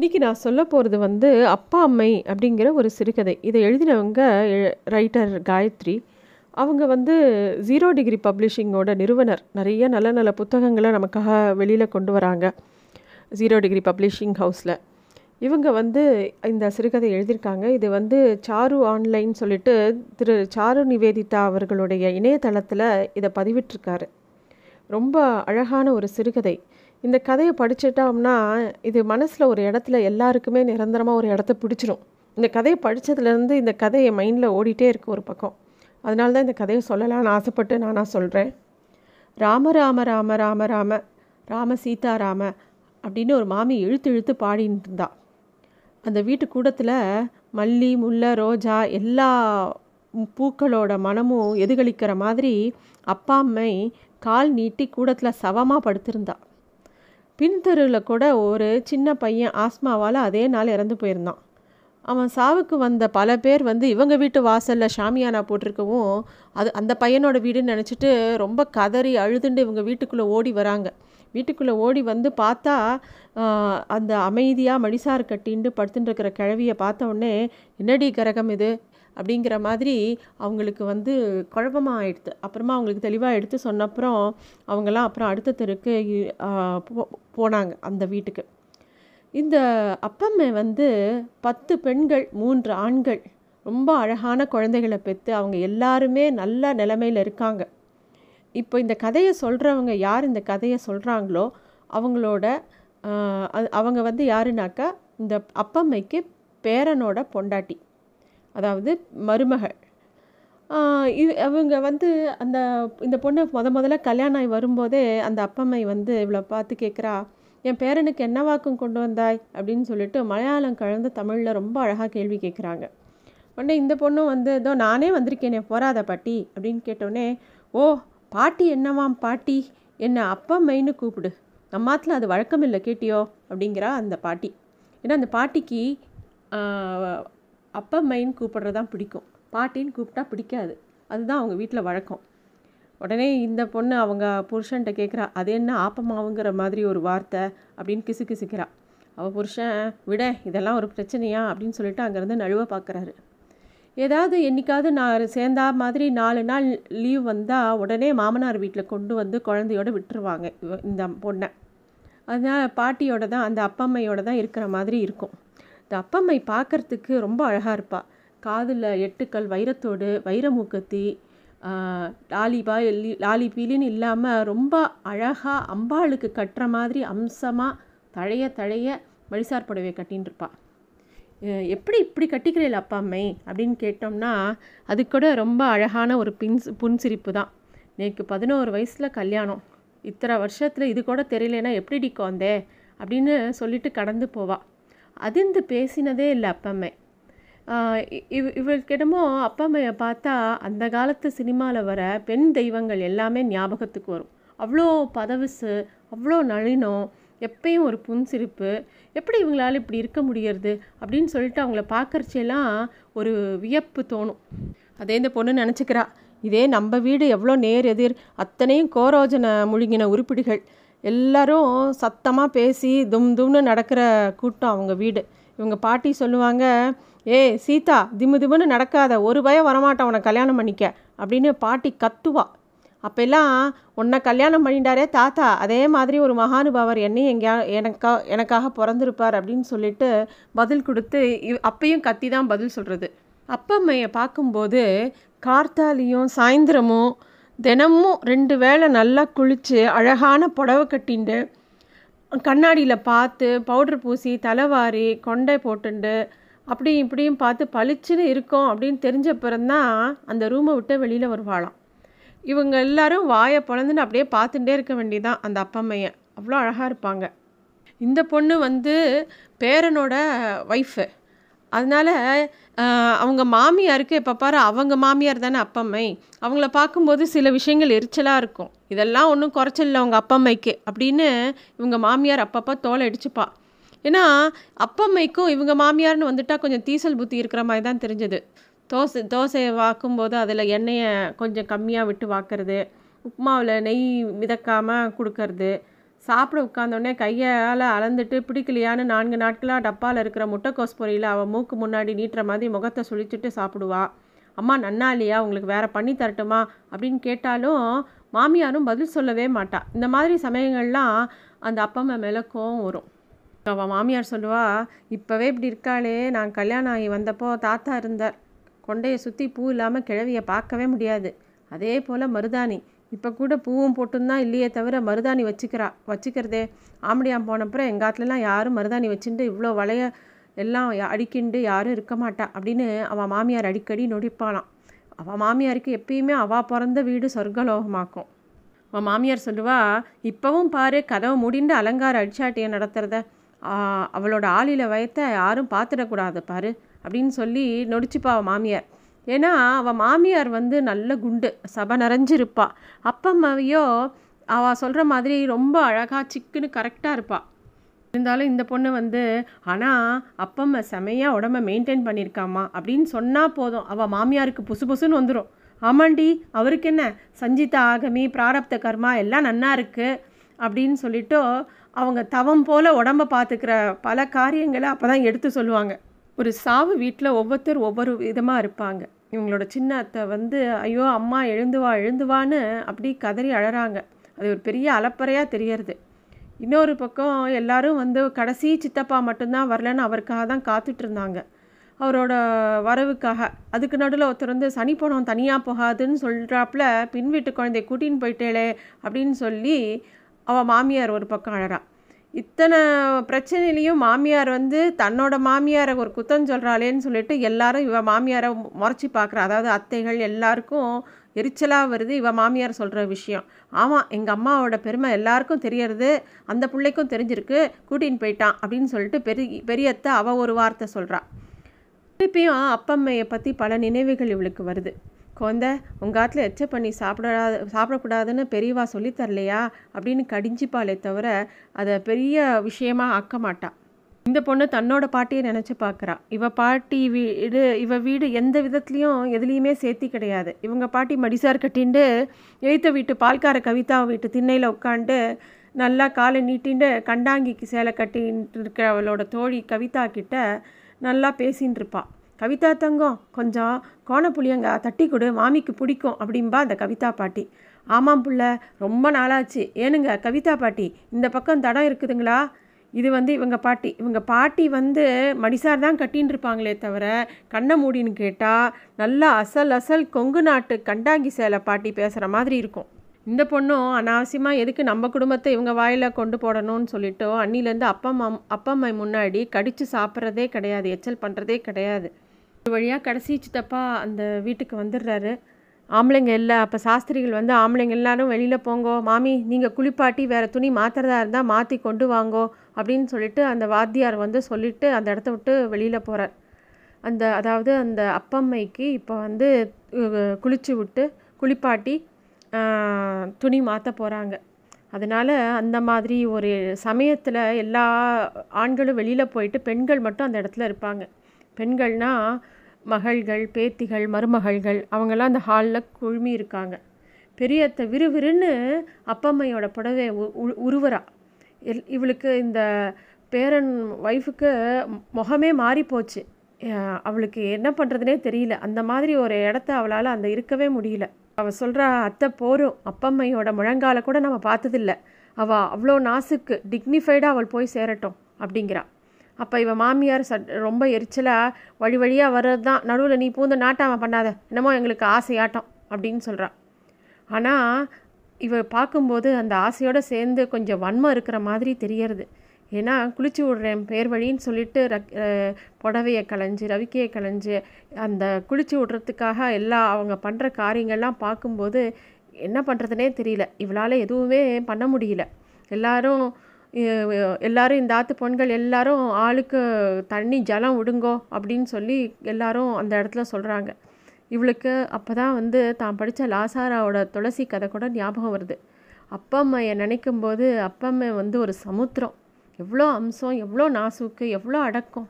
இன்றைக்கி நான் சொல்ல போகிறது வந்து அப்பா அம்மை அப்படிங்கிற ஒரு சிறுகதை. இதை எழுதினவங்க ரைட்டர் காயத்ரி. அவங்க வந்து ஜீரோ டிகிரி பப்ளிஷிங்கோட நிறுவனர். நிறைய நல்ல நல்ல புத்தகங்களை நமக்காக வெளியில் கொண்டு வராங்க. ஜீரோ டிகிரி பப்ளிஷிங் ஹவுஸில் இவங்க வந்து இந்த சிறுகதை எழுதியிருக்காங்க. இது வந்து சாரு ஆன்லைன் சொல்லிட்டு திரு சாரு நிவேதிதா அவர்களுடைய இணையதளத்தில் இதை பதிவிட்டிருக்காரு. ரொம்ப அழகான ஒரு சிறுகதை. இந்த கதையை படிச்சிட்டோம்னா இது மனசில் ஒரு இடத்துல எல்லாருக்குமே நிரந்தரமாக ஒரு இடத்த பிடிச்சிரும். இந்த கதையை படித்ததுலேருந்து இந்த கதையை மைண்டில் ஓடிட்டே இருக்குது ஒரு பக்கம். அதனால தான் இந்த கதையை சொல்லலாம்னு ஆசைப்பட்டு நானாக சொல்கிறேன் ராம ராம ராம ராம ராம ராம சீதா ராம அப்படின்னு ஒரு மாமி இழுத்து இழுத்து பாடின்னு இருந்தா. அந்த வீட்டு கூடத்தில் மல்லி முல்லை ரோஜா எல்லா பூக்களோட மனமும் எதுகளிக்கிற மாதிரி அப்பா அம்மை கால் நீட்டி கூடத்தில் சவமாக படுத்திருந்தா. பின்தெருவில் கூட ஒரு சின்ன பையன் ஆஸ்மாவால் அதே நாள் இறந்து போயிருந்தான். அவன் சாவுக்கு வந்த பல பேர் வந்து இவங்க வீட்டு வாசலில் ஷாமியானா போட்டிருக்கவும் அது அந்த பையனோட வீடுன்னு நினச்சிட்டு ரொம்ப கதறி அழுதுண்டு இவங்க வீட்டுக்குள்ளே ஓடி வராங்க. வீட்டுக்குள்ளே ஓடி வந்து பார்த்தா அந்த அமைதியாக மடிசார் கட்டின்ட்டு படுத்துட்டு இருக்கிற கிழவியை பார்த்த உடனே என்னடி கரகம் இது? அப்படிங்கிற மாதிரி அவங்களுக்கு வந்து குழப்பமாக ஆயிடுது அப்புறமா அவங்களுக்கு தெளிவாக எடுத்து சொன்னப்புறம் அவங்கெல்லாம் அப்புறம் அடுத்த தெருக்கு போனாங்க அந்த வீட்டுக்கு. இந்த அப்பம்மை வந்து பத்து பெண்கள் மூன்று ஆண்கள் ரொம்ப அழகான குழந்தைகளை பெற்று அவங்க எல்லாருமே நல்ல நிலைமையில் இருக்காங்க. இப்போ இந்த கதையை சொல்கிறவங்க யார் இந்த கதையை சொல்கிறாங்களோ அவங்களோட அவங்க வந்து யாருனாக்கா இந்த அப்பம்மைக்கு பேரனோட பொண்டாட்டி. அதாவது மருமகள். இது அவங்க வந்து அந்த இந்த பொண்ணு முத முதல்ல கல்யாணம் ஆகி வரும்போதே அந்த அப்பம்மை வந்து இவ்வளோ பார்த்து கேட்குறா என் பேரனுக்கு என்ன வாக்கம் கொண்டு வந்தாய்? அப்படின்னு சொல்லிட்டு மலையாளம் கலந்து தமிழில் ரொம்ப அழகாக கேள்வி கேட்குறாங்க. உடனே இந்த பொண்ணும் வந்து ஏதோ நானே வந்திருக்கேனே போராத பாட்டி அப்படின்னு கேட்டோடனே ஓ பாட்டி என்னவாம் பாட்டி? என்ன அப்பம்மைன்னு கூப்பிடு. நம்மாத்தில் அது வழக்கம் இல்லை கேட்டியோ? அப்படிங்கிறா அந்த பாட்டி. ஏன்னா அந்த பாட்டிக்கு அப்பம்மைன்னு கூப்பிட்றதான் பிடிக்கும். பாட்டின்னு கூப்பிட்டா பிடிக்காது. அதுதான் அவங்க வீட்டில் வழக்கம். உடனே இந்த பொண்ணு அவங்க புருஷன்கிட்ட கேட்குறா அது என்ன ஆப்பமாவுங்கிற மாதிரி ஒரு வார்த்தை? அப்படின்னு கிசு கிசுக்கிறா அவள் புருஷன் விட இதெல்லாம் ஒரு பிரச்சனையா? அப்படின்னு சொல்லிட்டு அங்கேருந்து நழுவ பார்க்குறாரு ஏதாவது என்றைக்காவது நான் சேர்ந்தா மாதிரி நாலு நாள் லீவ் வந்தால் உடனே மாமனார் வீட்டில் கொண்டு வந்து குழந்தையோட விட்டுருவாங்க இந்த பொண்ணை. அதனால் பாட்டியோட தான் அந்த அப்பம்மையோட தான் இருக்கிற மாதிரி இருக்கும். இந்த அப்பம்மை பார்க்குறதுக்கு ரொம்ப அழகாக இருப்பாள் காதில் எட்டுக்கள் வைரத்தோடு வைரமூக்கத்தி லாலிபா எல்லி லாலி பீலின்னு இல்லாமல் ரொம்ப அழகாக அம்பாளுக்கு கட்டுற மாதிரி அம்சமாக தழைய தழைய வழிசார் புடவை கட்டின்னு இருப்பாள் எப்படி இப்படி கட்டிக்கிறீள் அப்பா அம்மை அப்படின்னு கேட்டோம்னா அது கூட ரொம்ப அழகான ஒரு பின்ஸ் புன்சிரிப்பு தான். நேற்று பதினோரு வயசில் கல்யாணம். இத்தனை வருஷத்தில் இது கூட தெரியலனா எப்படி வந்தே அப்படின்னு சொல்லிட்டு கடந்து போவாள் அதிர்ந்து பேசினதே இல்லை அப்பம்மை. இவ் இவர்கிட்டமோ அப்பம்மையை பார்த்தா அந்த காலத்து சினிமாவில் வர பெண் தெய்வங்கள் எல்லாமே ஞாபகத்துக்கு வரும். அவ்வளோ பதவிசு அவ்வளோ நளினம் எப்பயும் ஒரு புன்சிரிப்பு எப்படி இவங்களால இப்படி இருக்க முடியறது அப்படின்னு சொல்லிட்டு அவங்கள பார்க்கறச்செல்லாம் ஒரு வியப்பு தோணும். அதே இந்த பொண்ணு நினச்சிக்கிறா இதே நம்ம வீடு எவ்வளோ நேர் எதிர் அத்தனையும் கோரோஜனை முழுங்கின உருப்பிடிகள். எல்லாரும் சத்தமாக பேசி தும் தும்னு நடக்கிற கூட்டம் அவங்க வீடு. இவங்க பாட்டி சொல்லுவாங்க ஏ சீதா திமு திமுன்னு நடக்காத ஒரு பயம் வரமாட்டான் உன்னை கல்யாணம் பண்ணிக்க அப்படின்னு பாட்டி கத்துவா. அப்போல்லாம் உன்னை கல்யாணம் பண்ணிட்டாரே தாத்தா அதே மாதிரி ஒரு மகானுபாவர் என்னையும் எங்கேயா எனக்கா எனக்காக பிறந்திருப்பார் அப்படின்னு சொல்லிட்டு பதில் கொடுத்து அப்பையும் கத்தி தான் பதில் சொல்கிறது அப்பம்மையை பார்க்கும்போது கார்த்தாலியும் சாயந்தரமும் தினமும் ரெண்டு வேளை நல்லா குளித்து அழகான புடவை கட்டிண்டு கண்ணாடியில் பார்த்து பவுட்ரு பூசி தலைவாரி கொண்டை போட்டுண்டு அப்படி இப்படியும் பார்த்து பளிச்சுன்னு இருக்கோம் அப்படின்னு தெரிஞ்ச பிறந்தான் அந்த ரூமை விட்டு வெளியில் வருவாளாம். இவங்க எல்லாரும் வாயை பிறந்துன்னு அப்படியே பார்த்துட்டே இருக்க வேண்டியதான் அந்த அப்பம்மையை அவ்வளோ அழகாக இருப்பாங்க. இந்த பொண்ணு வந்து பேரனோட ஒய்ஃபு அதனால் அவங்க மாமியாருக்கு இப்போ பாரு அவங்க மாமியார் தானே அப்பம்மை. அவங்கள பார்க்கும்போது சில விஷயங்கள் எரிச்சலாக இருக்கும். இதெல்லாம் ஒன்றும் குறைச்சல அவங்க அப்பம்மைக்கு அப்படின்னு இவங்க மாமியார் அப்பப்போ தோலை அடிச்சுப்பா ஏன்னா அப்பம்மைக்கும் இவங்க மாமியார்னு வந்துட்டால் கொஞ்சம் தீசல் புத்தி இருக்கிற மாதிரி தான் தெரிஞ்சது. தோசை தோசையை வாக்கும்போது அதில் எண்ணெயை கொஞ்சம் கம்மியாக விட்டு வாக்குறது உப்புமாவில் நெய் மிதக்காமல் கொடுக்கறது சாப்பிட உட்காந்தோடனே கையால் அளந்துட்டு பிடிக்கலையான்னு நான்கு நாட்களாக டப்பாவில் இருக்கிற முட்டைக்கோஸ் பொரியில் அவள் மூக்கு முன்னாடி நீட்டுற மாதிரி முகத்தை சுழிச்சிட்டு சாப்பிடுவா. அம்மா நன்னா இல்லையா? உங்களுக்கு வேற பண்ணி தரட்டுமா? அப்படின்னு கேட்டாலும் மாமியாரும் பதில் சொல்லவே மாட்டா. இந்த மாதிரி சமயங்கள்லாம் அந்த அப்பம்மா மேலே கோவம் வரும். அவள் மாமியார் சொல்லுவா இப்போவே இப்படி இருக்காளே நான் கல்யாணம் ஆகி வந்தப்போ தாத்தா இருந்தார். கொண்டையை சுற்றி பூ இல்லாமல் கிழவியை பார்க்கவே முடியாது. அதே போல் மருதாணி. இப்போ கூட பூவும் போட்டும் தான் இல்லையே தவிர மருதாணி வச்சுக்கிறா வச்சுக்கிறதே. ஆம்படியாம் போனப்புறம் எங்கள் ஆத்துலலாம் யாரும் மருதாணி வச்சுட்டு இவ்வளோ வளைய எல்லாம் அடிக்கிண்டு யாரும் இருக்க மாட்டா அப்படின்னு அவள் மாமியார் அடிக்கடி நொடிப்பாளாம். அவள் மாமியாருக்கு எப்பயுமே அவள் பிறந்த வீடு சொர்க்கலோகமாக்கும். அவன் மாமியார் சொல்லுவா இப்போவும் பாரு கதவை முடிந்து அலங்கார அடிச்சாட்டியை நடத்துகிறத அவளோட ஆளில வயத்தை யாரும் பார்த்துடக்கூடாது பாரு அப்படின்னு சொல்லி நொடிச்சுப்பா அவள் மாமியார். ஏன்னா அவள் மாமியார் வந்து நல்ல குண்டு. சபை நிறைஞ்சிருப்பா. அப்பம்மாவையோ அவள் சொல்கிற மாதிரி ரொம்ப அழகாக சிக்குன்னு கரெக்டாக இருப்பாள் இருந்தாலும் இந்த பொண்ணு வந்து ஆனால் அப்பம்மா செமையாக உடம்ப மெயின்டைன் பண்ணியிருக்காம்மா. அப்படின்னு சொன்னால் போதும். அவள் மாமியாருக்கு புசு புசுன்னு வந்துடும் ஆமாண்டி அவருக்கு என்ன? சஞ்சிதா ஆகமி பிராரப்த கர்மா எல்லாம் நன்னா இருக்குது அப்படின்னு சொல்லிட்டு அவங்க தவம் போல் உடம்ப பார்த்துக்கிற பல காரியங்களை அப்போ தான் எடுத்து சொல்லுவாங்க. ஒரு சாவு வீட்டில் ஒவ்வொருத்தர் ஒவ்வொரு விதமாக இருப்பாங்க. இவங்களோட சின்ன அத்தை வந்து ஐயோ அம்மா எழுந்துவா எழுந்துவான்னு அப்படி கதறி அழறாங்க. அது ஒரு பெரிய அலப்பறையாக தெரியறது. இன்னொரு பக்கம் எல்லாரும் வந்து கடைசி சித்தப்பா மட்டும்தான் வரலன்னு அவருக்காக தான் காத்துட்டு இருந்தாங்க. அவரோட வரவுக்காக. அதுக்கு நடுவில் ஒருத்தர் வந்து சனி போனோம் தனியாக போகாதுன்னு சொல்கிறாப்புல பின் வீட்டு குழந்தைய கூட்டின்னு போயிட்டேளே அப்படின்னு சொல்லி அவள் மாமியார் ஒரு பக்கம் அழறா. இத்தனை பிரச்சனையிலையும் மாமியார் வந்து தன்னோட மாமியாரை ஒரு குத்தம் சொல்கிறாளேன்னு சொல்லிட்டு எல்லாரும் இவ மாமியாரை முறைச்சி பார்க்குறா அதாவது அத்தைகள் எல்லாருக்கும் எரிச்சலாக வருது இவ மாமியார் சொல்கிற விஷயம். ஆமாம் எங்கள் அம்மாவோட பெருமை எல்லாருக்கும் தெரியறது அந்த பிள்ளைக்கும் தெரிஞ்சிருக்கு கூட்டின்னு போயிட்டான் அப்படின்னு சொல்லிட்டு பெரிய பெரியத்தை அவள் ஒரு வார்த்தை சொல்கிறா திருப்பியும் அப்பம்மையை பற்றி பல நினைவுகள் இவளுக்கு வருது. குழந்த உங்கள் ஆற்றுல எச்ச பண்ணி சாப்பிடாத சாப்பிடக்கூடாதுன்னு பெரியவா சொல்லித் தரலையா? அப்படின்னு கடிஞ்சிப்பாளே தவிர அதை பெரிய விஷயமா ஆக்க மாட்டா. இந்த பொண்ணு தன்னோட பாட்டியை நினச்சி பார்க்குறா இவ பாட்டி வீடு இவ வீடு எந்த விதத்துலேயும் எதுலேயுமே சேர்த்தி கிடையாது. இவங்க பாட்டி மடிசார் கட்டிண்டு எழுத்த வீட்டு பால்கார கவிதா வீட்டு திண்ணையில் உட்காந்து நல்லா காலை நீட்டிண்டு கண்டாங்கிக்கு சேலை கட்டின்ட்டு இருக்கிற அவளோட தோழி கவிதா கிட்ட நல்லா பேசின்னு இருப்பாள் கவிதா தங்கம் கொஞ்சம் கோணப்புளியங்க தட்டி கொடு மாமிக்கு பிடிக்கும் அப்படின்பா அந்த கவிதா பாட்டி. ஆமாம் புள்ள ரொம்ப நாளாச்சு. ஏனுங்க கவிதா பாட்டி இந்த பக்கம் தடம் இருக்குதுங்களா? இது வந்து இவங்க பாட்டி. இவங்க பாட்டி வந்து மடிசார் தான் கட்டின்னு இருப்பாங்களே தவிர கண்ணை மூடின்னு கேட்டால் நல்லா அசல் அசல் கொங்கு நாட்டு கண்டாங்கி சேலை பாட்டி பேசுகிற மாதிரி இருக்கும். இந்த பொண்ணும் அனாவசியமாக எதுக்கு நம்ம குடும்பத்தை இவங்க வாயில் கொண்டு போடணும்னு சொல்லிட்டு அன்னிலேருந்து அப்பா அம்மா அப்பா அம்மா முன்னாடி கடித்து சாப்பிட்றதே கிடையாது எச்சல் பண்ணுறதே கிடையாது. ஒரு வழியாக கடைசி சித்தப்பா அந்த வீட்டுக்கு வந்துடுறாரு. ஆம்பளைங்க இல்லை அப்போ சாஸ்திரிகள் வந்து ஆம்பளைங்க எல்லாரும் வெளியில் போங்கோ மாமி நீங்கள் குளிப்பாட்டி வேறு துணி மாற்றுறதா இருந்தால் மாற்றி கொண்டு வாங்கோ அப்படின்னு சொல்லிட்டு அந்த வாத்தியார் வந்து சொல்லிவிட்டு அந்த இடத்த விட்டு வெளியில் போகிறார் அந்த அதாவது அந்த அப்பம்மைக்கு இப்போ வந்து குளிச்சு விட்டு குளிப்பாட்டி துணி மாற்ற போகிறாங்க அதனால் அந்த மாதிரி ஒரு சமயத்தில் எல்லா ஆண்களும் வெளியில் போயிட்டு பெண்கள் மட்டும் அந்த இடத்துல இருப்பாங்க. பெண்கள்னால் மகள்கள் பேத்திகள் மருமகள்கள் அவங்கெல்லாம் அந்த ஹாலில் குழுமி இருக்காங்க பெரியத்த விறுவிறுன்னு அப்பம்மையோட புடவை உருவரா எல் இவளுக்கு இந்த பேரன் ஒய்ஃபுக்கு முகமே மாறி போச்சு அவளுக்கு என்ன பண்ணுறதுனே தெரியல. அந்த மாதிரி ஒரு இடத்த அவளால் அந்த இருக்கவே முடியல. அவள் சொல்கிறா அத்தை போரும் அப்பம்மையோட முழங்கால கூட நம்ம பார்த்ததில்ல. அவள் அவ்வளோ நாசுக்கு டிக்னிஃபைடாக அவள் போய் சேரட்டும் அப்படிங்கிறா. அப்போ இவன் மாமியார் சட் ரொம்ப எரிச்சலாக வழி வழியாக வர்றது தான் நடுவில் நீ பூந்த நாட்டாம பண்ணாத. என்னமோ எங்களுக்கு ஆசையாட்டம் அப்படின்னு சொல்கிறா ஆனால் இவ பார்க்கும்போது அந்த ஆசையோடு சேர்ந்து கொஞ்சம் வன்மம் இருக்கிற மாதிரி தெரியறது. ஏன்னா குளிச்சு விட்றேன் பேர் வழின்னு சொல்லிட்டு ரக் புடவையை களைஞ்சு ரவிக்கையை களைஞ்சு அந்த குளிச்சு விட்றதுக்காக எல்லா அவங்க பண்ணுற காரியங்கள்லாம் பார்க்கும்போது என்ன பண்ணுறதுனே தெரியல. இவளால் எதுவுமே பண்ண முடியல. எல்லாரும் எல்லாரும் இந்த ஆத்து பெண்கள் எல்லாரும் ஆளுக்கு தண்ணி ஜலம் விடுங்கோ அப்படின்னு சொல்லி எல்லாரும் அந்த இடத்துல சொல்கிறாங்க இவளுக்கு அப்போ தான் வந்து தான் படித்த லாசாராவோட துளசி கதை கூட ஞாபகம் வருது. அப்பா அம்மையை நினைக்கும் போது அப்பா அம்மை வந்து ஒரு சமுத்திரம். எவ்வளோ அம்சம் எவ்வளோ நாசுக்கு எவ்வளோ அடக்கம்.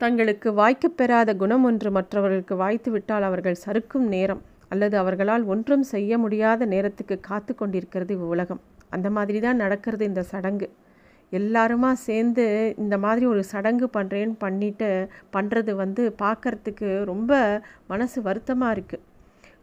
தங்களுக்கு வாய்க்கப்பெறாத குணம் ஒன்று மற்றவர்களுக்கு வாய்த்து விட்டால் அவர்கள் சறுக்கும் நேரம் அல்லது அவர்களால் ஒன்றும் செய்ய முடியாத நேரத்துக்கு காத்து கொண்டிருக்கிறது உலகம் அந்த மாதிரி தான் நடக்கிறது இந்த சடங்கு. எல்லாருமா சேர்ந்து இந்த மாதிரி ஒரு சடங்கு பண்ணுறேன்னு பண்ணிட்டு பண்ணுறது வந்து பார்க்குறதுக்கு ரொம்ப மனசு வருத்தமாக இருக்குது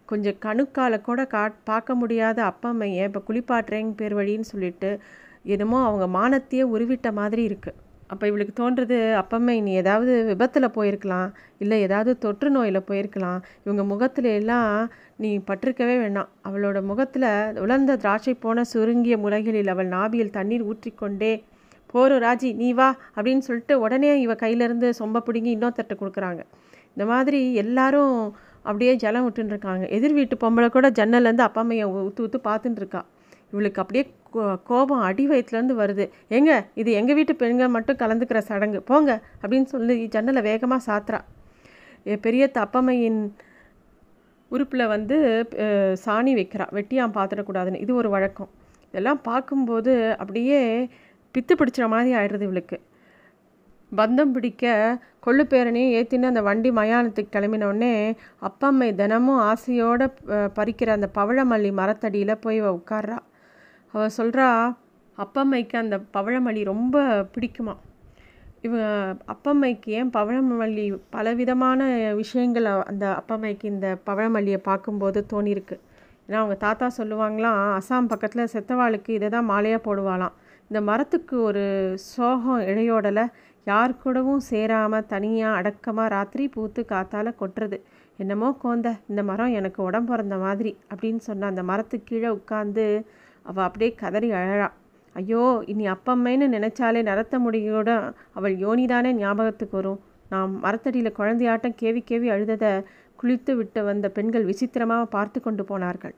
கொஞ்சம் கணுக்கால கூட கா பார்க்க முடியாத அப்பா அம்மையை இப்போ குளிப்பாட்டுறேங்க பேர் வழின்னு சொல்லிட்டு என்னமோ அவங்க மானத்தையே உருவிட்ட மாதிரி இருக்குது அப்போ இவளுக்கு தோன்றது அப்பமே நீ ஏதாவது விபத்தில் போயிருக்கலாம் இல்லை ஏதாவது தொற்று நோயில் போயிருக்கலாம். இவங்க முகத்துல எல்லாம் நீ பட்டிருக்கவே வேண்டாம் அவளோட முகத்தில் உலர்ந்த திராட்சை போன சுருங்கிய முறைகளில் அவள் நாபியில் தண்ணீர் ஊற்றிக்கொண்டே போரும் ராஜி நீ வா அப்படின்னு சொல்லிட்டு உடனே இவ கையிலேருந்து சொம்ப பிடுங்கி இன்னொருத்தட்ட கொடுக்குறாங்க. இந்த மாதிரி எல்லாரும் அப்படியே ஜலம் விட்டுன்னு இருக்காங்க எதிர் வீட்டு பொம்பளை கூட ஜன்னல்லேருந்து அப்பா அம்மையை ஊற்று ஊற்று பார்த்துட்டு இருக்கா இவளுக்கு அப்படியே கோ- கோபம் அடி வயிற்றுலேருந்து வருது. ஏங்க இது எங்கள் வீட்டு பெண்கள் மட்டும் கலந்துக்கிற சடங்கு. போங்க அப்படின்னு சொல்லி ஜன்னலை வேகமாக சாத்துறா. பெரிய பெரியத்த உறுப்பில் வந்து சாணி வைக்கிறா. வெட்டியாம் பார்த்துடக்கூடாதுன்னு இது ஒரு வழக்கம். இதெல்லாம் பார்க்கும்போது அப்படியே பித்து பிடிச்சிற மாதிரி ஆயிடுறது இவளுக்கு. பந்தம் பிடிக்க கொள்ளு பேரனையும் ஏற்றின்னு அந்த வண்டி மயானத்துக்கு கிளம்பினோடனே அப்பா அம்மை தினமும் ஆசையோடு பறிக்கிற அந்த பவழமல்லி மரத்தடியில் போய் அவள் உட்கார்றா. அவள் சொல்கிறா அப்பம்மைக்கு அந்த பவழமல்லி ரொம்ப பிடிக்குமா? இவ அப்பம்மைக்கு ஏன் பவழமல்லி பலவிதமான விஷயங்கள் அவ- அந்த அப்பம்மைக்கு இந்த பவழமல்லியை பார்க்கும்போது தோணியிருக்கு? ஏன்னா அவங்க தாத்தா சொல்லுவாங்களாம் அசாம் பக்கத்தில் செத்தவாளுக்கு இதை தான் மாலையாக போடுவாளாம். இந்த மரத்துக்கு ஒரு சோகம் இழையோடலை யார் கூடவும் சேராமல் தனியாக அடக்கமாக ராத்திரி பூத்து காத்தால் கொட்டுறது. என்னமோ கோந்த இந்த மரம் எனக்கு உடம்பு பிறந்த மாதிரி அப்படின்னு சொன்ன அந்த மரத்துக்கு கீழே உட்காந்து அவள் அப்படியே கதறி அழறா. ஐயோ இனி அப்பம்மைன்னு நினச்சாலே நடத்த முடியோட அவள் யோனிதானே ஞாபகத்துக்கு வரும். நாம் மரத்தடியில் குழந்தையாட்டம் கேவி கேவி அழுததை குளித்து விட்டு வந்த பெண்கள் விசித்திரமாக பார்த்து கொண்டு போனார்கள்.